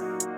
you